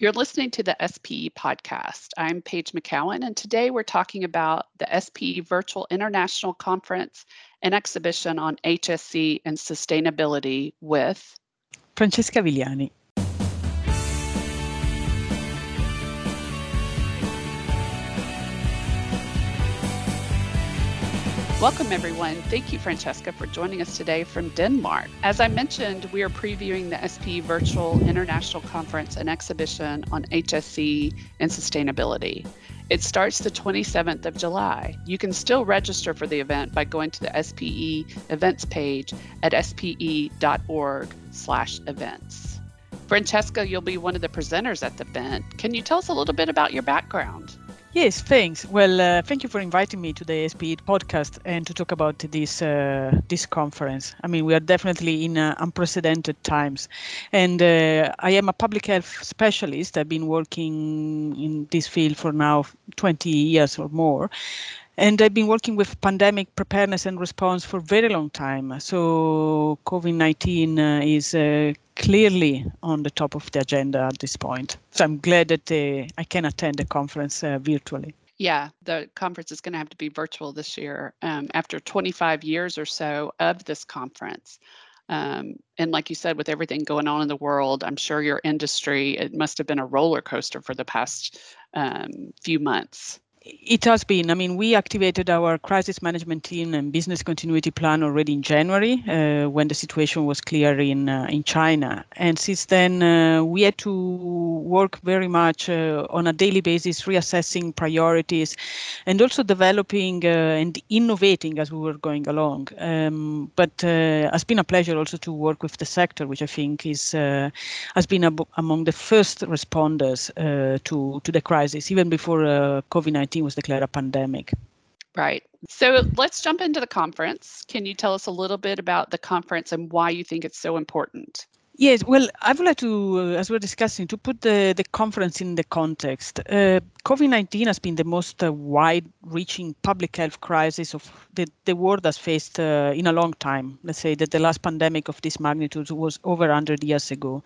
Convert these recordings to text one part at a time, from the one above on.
You're listening to the SPE podcast. I'm Paige McCown, and today we're talking about the SPE Virtual International Conference and Exhibition on HSE and Sustainability with Francesca Viliani. Welcome, everyone. Thank you, Francesca, for joining us today from Denmark. As I mentioned, we are previewing the SPE Virtual International Conference and Exhibition on HSE and Sustainability. It starts the 27th of July. You can still register for the event by going to the SPE events page at spe.org/events. Francesca, you'll be one of the presenters at the event. Can you tell us a little bit about your background? Yes, thanks. Well, uh, thank you for inviting me to the SPE podcast and to talk about this uh, this conference. I mean, we are definitely in uh, unprecedented times, and uh, I am a public health specialist. I've been working in this field for now 20 years or more, and I've been working with pandemic preparedness and response for a very long time. So COVID-19 uh, is uh, clearly on the top of the agenda at this point. So I'm glad that uh, I can attend the conference uh, virtually. Yeah, the conference is going to have to be virtual this year um, after 25 years or so of this conference. Um, and like you said, with everything going on in the world, I'm sure your industry, it must have been a roller coaster for the past um, few months. It has been. I mean, we activated our crisis management team and business continuity plan already in January uh, when the situation was clear in uh, in China, and since then uh, we had to work very much uh, on a daily basis, reassessing priorities, and also developing uh, and innovating as we were going along. Um, but uh, it's been a pleasure also to work with the sector, which I think is has been ab- among the first responders to to the crisis, even before COVID nineteen was declared a pandemic. Right. So let's jump into the conference. Can you tell us a little bit about the conference and why you think it's so important? Yes, well, I would like to, uh, as we're discussing, to put the, the conference in the context. Uh, COVID 19 has been the most uh, wide reaching public health crisis of the, the world has faced uh, in a long time. Let's say that the last pandemic of this magnitude was over 100 years ago.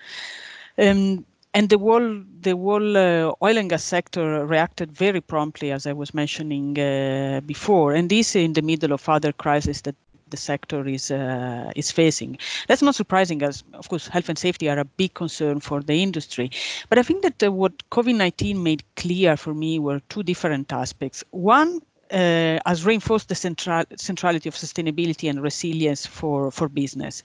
Um, and the whole the whole uh, oil and gas sector reacted very promptly, as I was mentioning uh, before, and this in the middle of other crises that the sector is uh, is facing. That's not surprising, as of course health and safety are a big concern for the industry. But I think that uh, what COVID-19 made clear for me were two different aspects. One uh, has reinforced the central, centrality of sustainability and resilience for, for business.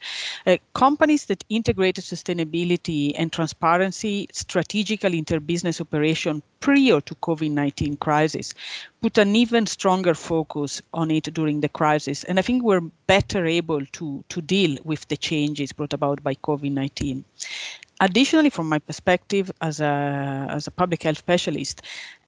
Uh, companies that integrated sustainability and transparency strategically into business operation prior to COVID-19 crisis put an even stronger focus on it during the crisis. And I think we're better able to, to deal with the changes brought about by COVID-19. Additionally, from my perspective as a, as a public health specialist,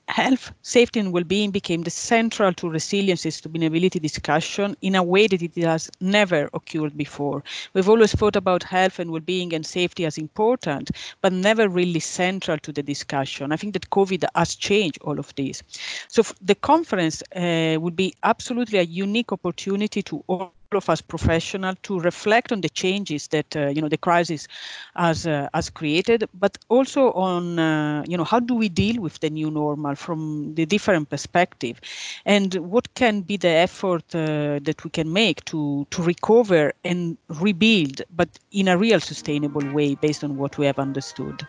health, safety, and well-being became the central to resilience and sustainability discussion in a way that it has never occurred before. We've always thought about health and well-being and safety as important, but never really central to the discussion. I think that COVID has changed all of this. So the conference uh, would be absolutely a unique opportunity to all of us professionals to reflect on the changes that uh, you know the crisis has uh, has created, but also on uh, you know how do we deal with the new normal from the different perspective, and what can be the effort uh, that we can make to to recover and rebuild, but in a real sustainable way based on what we have understood.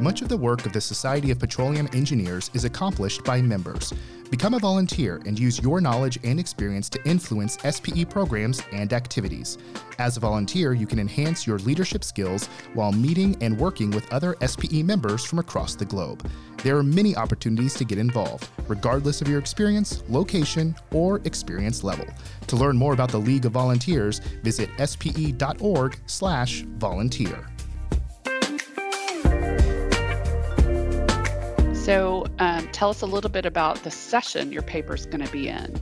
Much of the work of the Society of Petroleum Engineers is accomplished by members. Become a volunteer and use your knowledge and experience to influence SPE programs and activities. As a volunteer, you can enhance your leadership skills while meeting and working with other SPE members from across the globe. There are many opportunities to get involved, regardless of your experience, location, or experience level. To learn more about the League of Volunteers, visit spe.org/volunteer. So, um, tell us a little bit about the session your paper is going to be in.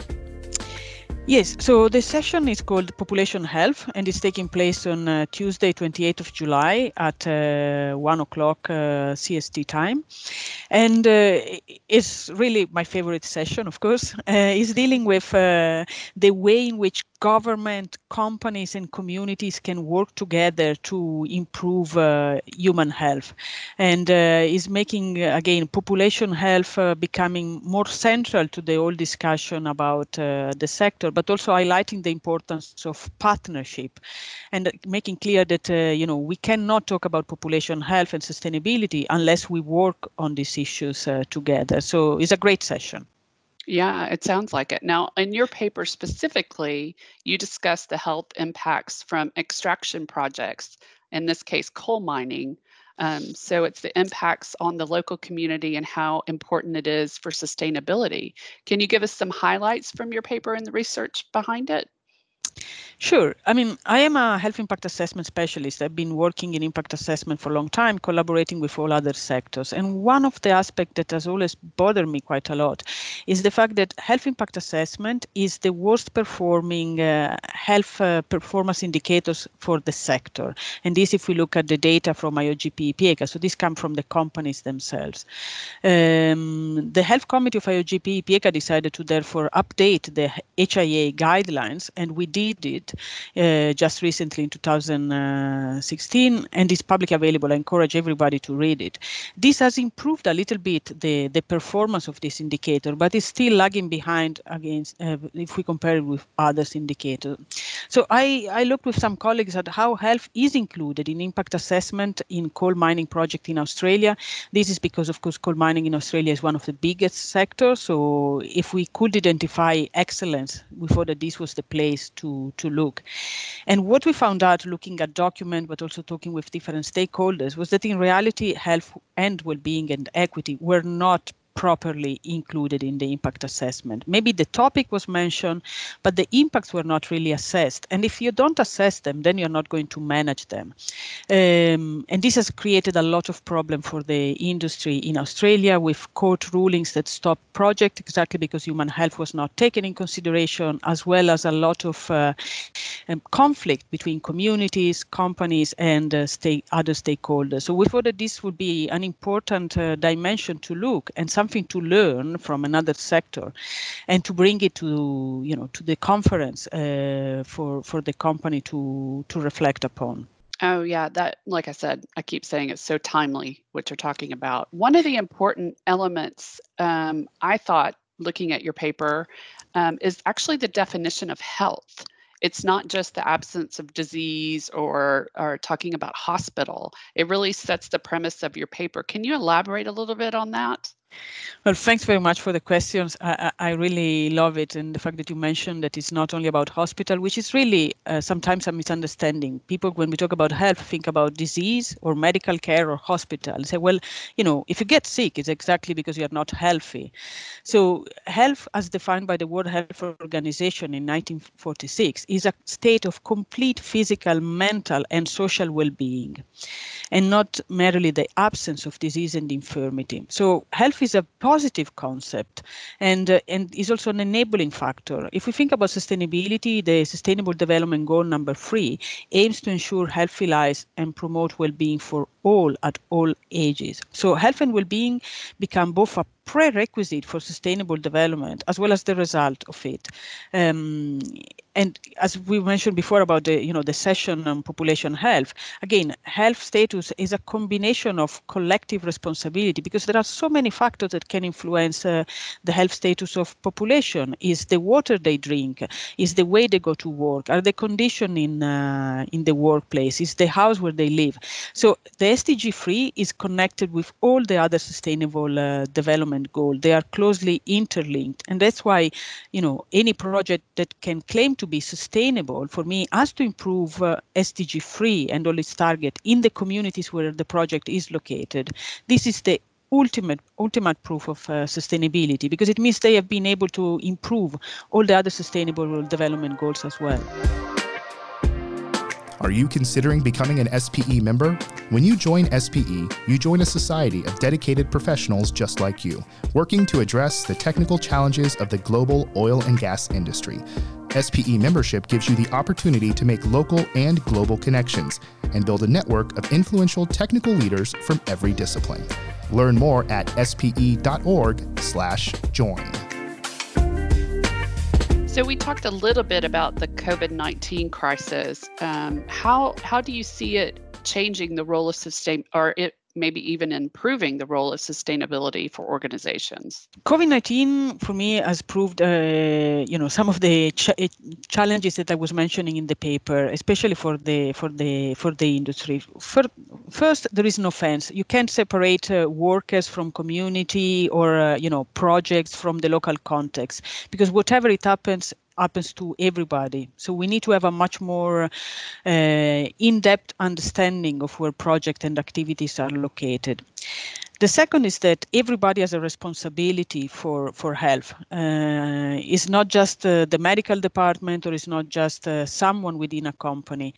Yes, so the session is called Population Health and it's taking place on uh, Tuesday, 28th of July at uh, 1 o'clock uh, CST time. And uh, it's really my favorite session, of course. Uh, it's dealing with uh, the way in which government, companies, and communities can work together to improve uh, human health, and uh, is making again population health uh, becoming more central to the whole discussion about uh, the sector, but also highlighting the importance of partnership and making clear that you know we cannot talk about population health and sustainability unless we work on these issues together. So it's a great session. Yeah, it sounds like it. Now, in your paper specifically, you discuss the health impacts from extraction projects, in this case, coal mining. Um, so it's the impacts on the local community and how important it is for sustainability. Can you give us some highlights from your paper and the research behind it? Sure. I mean, I am a health impact assessment specialist. I've been working in impact assessment for a long time, collaborating with all other sectors. And one of the aspects that has always bothered me quite a lot is the fact that health impact assessment is the worst performing uh, health uh, performance indicators for the sector. And this, if we look at the data from IOGP IPIECA, so this comes from the companies themselves. Um, the health committee of IOGP IPIECA decided to therefore update the HIA guidelines, and we did it uh, just recently in 2016 and is publicly available. I encourage everybody to read it. This has improved a little bit the, the performance of this indicator, but it's still lagging behind against uh, if we compare it with others indicators. So I, I looked with some colleagues at how health is included in impact assessment in coal mining project in Australia. This is because, of course, coal mining in Australia is one of the biggest sectors. So if we could identify excellence, we thought that this was the place to, to look. And what we found out looking at document, but also talking with different stakeholders, was that in reality, health and well-being and equity were not properly included in the impact assessment. Maybe the topic was mentioned, but the impacts were not really assessed. And if you don't assess them, then you're not going to manage them. Um, and this has created a lot of problem for the industry in Australia with court rulings that stop project exactly because human health was not taken in consideration, as well as a lot of uh, um, conflict between communities, companies, and uh, state, other stakeholders. So we thought that this would be an important uh, dimension to look and some something to learn from another sector and to bring it to you know to the conference uh, for for the company to to reflect upon Oh, yeah, that, like I said, I keep saying it's so timely what you're talking about. One of the important elements um, I thought looking at your paper um, is actually the definition of health. It's not just the absence of disease or, or talking about hospital. It really sets the premise of your paper. Can you elaborate a little bit on that? Well, thanks very much for the questions. I, I, really love it. And the fact that you mentioned that it's not only about hospital, which is really uh, sometimes a misunderstanding. People, when we talk about health, think about disease or medical care or hospital. and Say, well, you know, if you get sick, it's exactly because you are not healthy. So health, as defined by the World Health Organization in 1946, is a state of complete physical, mental, and social well-being, and not merely the absence of disease and infirmity. So health is a positive concept and, uh, and is also an enabling factor. If we think about sustainability, the Sustainable Development Goal number three aims to ensure healthy lives and promote well-being for all at all ages. So health and well-being become both a prerequisite for sustainable development as well as the result of it. Um, and as we mentioned before about the you know the session on population health, again, health status is a combination of collective responsibility because there are so many factors that can influence uh, the health status of population. Is the water they drink? Is the way they go to work? Are the condition in uh, in the workplace? Is the house where they live? So the SDG 3 is connected with all the other sustainable uh, development goals. They are closely interlinked. And that's why, you know, any project that can claim to be sustainable for me has to improve uh, SDG 3 and all its target in the communities where the project is located. This is the ultimate ultimate proof of uh, sustainability because it means they have been able to improve all the other sustainable development goals as well. Are you considering becoming an SPE member? When you join SPE, you join a society of dedicated professionals just like you, working to address the technical challenges of the global oil and gas industry. SPE membership gives you the opportunity to make local and global connections and build a network of influential technical leaders from every discipline. Learn more at spe.org/join. So we talked a little bit about the COVID nineteen crisis. Um, how how do you see it changing the role of sustain or it maybe even improving the role of sustainability for organizations? COVID-19 for me has proved, uh, you know, some of the ch- eh, challenges that I was mentioning in the paper, especially for the for the for the industry. First, there is no fence. You can't separate uh, workers from community or uh, you know projects from the local context because whatever it happens happens to everybody. So we need to have a much more uh, in-depth understanding of where project and activities are located. The second is that everybody has a responsibility for for health. Uh, it's not just uh, the medical department or it's not just uh, someone within a company.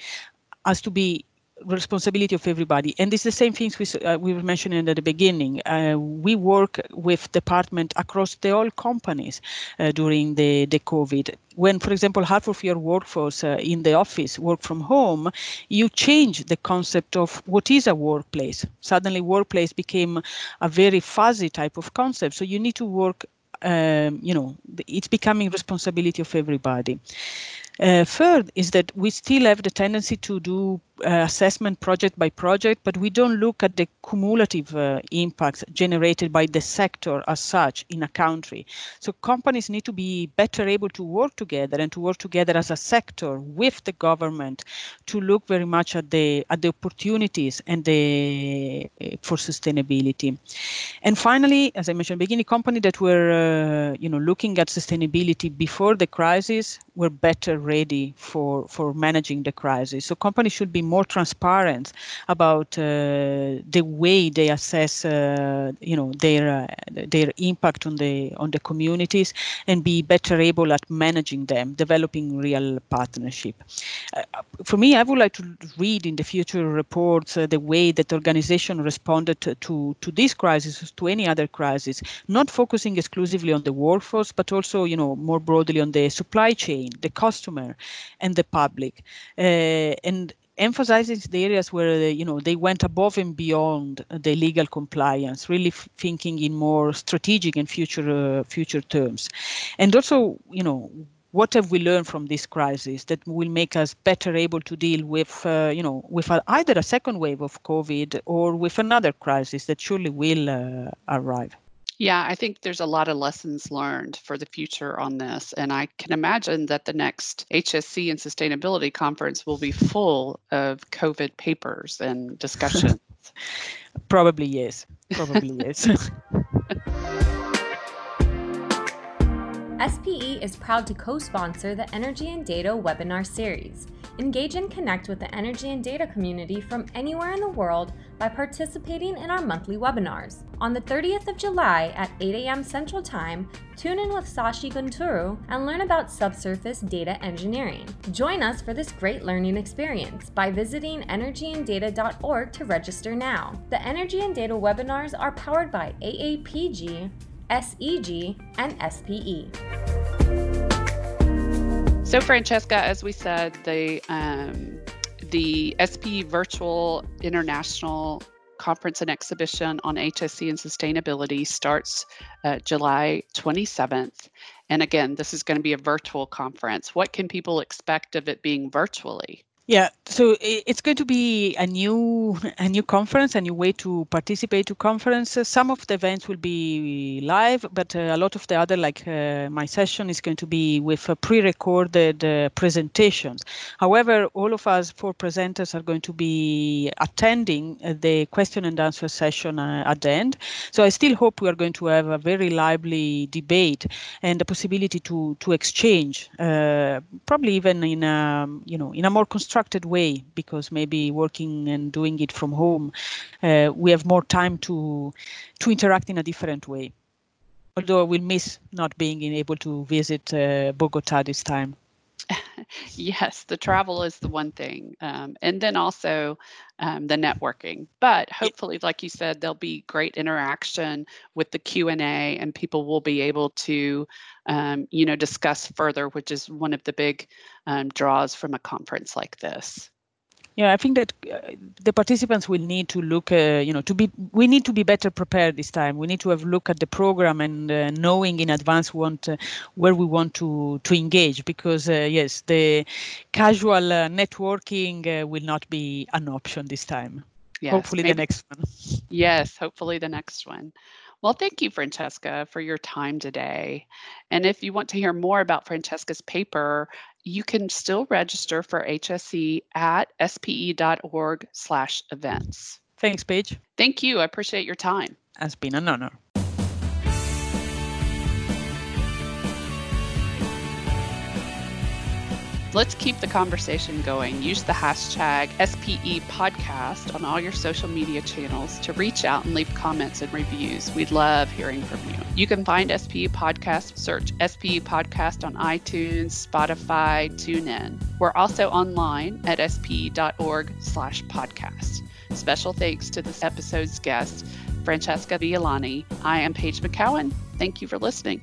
Has to be responsibility of everybody. And it's the same things we, uh, we were mentioning at the beginning. Uh, we work with department across the all companies uh, during the, the COVID. When, for example, half of your workforce uh, in the office work from home, you change the concept of what is a workplace. Suddenly, workplace became a very fuzzy type of concept. So you need to work um, you know, it's becoming responsibility of everybody. Uh, third is that we still have the tendency to do assessment project by project, but we don't look at the cumulative uh, impacts generated by the sector as such in a country. So companies need to be better able to work together and to work together as a sector with the government to look very much at the at the opportunities and the uh, for sustainability. And finally, as I mentioned beginning, companies that were uh, you know looking at sustainability before the crisis were better ready for for managing the crisis. So companies should be more transparent about uh, the way they assess, uh, you know, their uh, their impact on the on the communities, and be better able at managing them, developing real partnership. for me, I would like to read in the future reports the way that organization responded to, to to this crisis, to any other crisis, not focusing exclusively on the workforce, but also, you know, more broadly on the supply chain, the customer, and the public. Uh, and emphasizing the areas where they, you know they went above and beyond the legal compliance, really f- thinking in more strategic and future uh, future terms, and also you know what have we learned from this crisis that will make us better able to deal with uh, you know with either a second wave of COVID or with another crisis that surely will uh, arrive. Yeah, I think there's a lot of lessons learned for the future on this. And I can imagine that the next HSE and Sustainability Conference will be full of COVID papers and discussions. Probably yes. Probably yes. SPE is proud to co sponsor the Energy and Data webinar series. Engage and connect with the energy and data community from anywhere in the world by participating in our monthly webinars. On the 30th of July at 8 a.m. Central Time, tune in with Sashi Gunturu and learn about subsurface data engineering. Join us for this great learning experience by visiting energyanddata.org to register now. The Energy and Data webinars are powered by AAPG, SEG, and SPE. So, Francesca, as we said, the um, the SPE Virtual International Conference and Exhibition on HSE and Sustainability starts uh, July 27th. And again, this is going to be a virtual conference. What can people expect of it being virtually? Yeah, so it's going to be a new a new conference, a new way to participate to conferences. Some of the events will be live, but uh, a lot of the other, like uh, my session, is going to be with uh, pre-recorded uh, presentations. However, all of us four presenters are going to be attending uh, the question and answer session at the end. So I still hope we are going to have a very lively debate and the possibility to to exchange, probably even in a you know in a more constructive structured way because maybe working and doing it from home, uh, we have more time to to interact in a different way. Although we'll miss not being able to visit uh, Bogota this time. yes, the travel is the one thing, um, and then also um, the networking. But hopefully, like you said, there'll be great interaction with the Q and A, and people will be able to, um, you know, discuss further, which is one of the big um, draws from a conference like this. Yeah, I think that uh, the participants will need to look, uh, you know, to be. We need to be better prepared this time. We need to have a look at the program and uh, knowing in advance want uh, where we want to to engage because uh, yes, the casual uh, networking will not be an option this time. Yes, hopefully maybe, the next one. Yes, hopefully the next one. Well, thank you, Francesca, for your time today. And if you want to hear more about Francesca's paper, you can still register for HSE at spe.org slash events. Thanks, Paige. Thank you. I appreciate your time. It's been an honor. Let's keep the conversation going. Use the hashtag SPE podcast on all your social media channels to reach out and leave comments and reviews. We'd love hearing from you. You can find SPE podcast, search SPE podcast on iTunes, Spotify, TuneIn. We're also online at spe.org slash podcast. Special thanks to this episode's guest, Francesca Viliani. I am Paige McCown. Thank you for listening.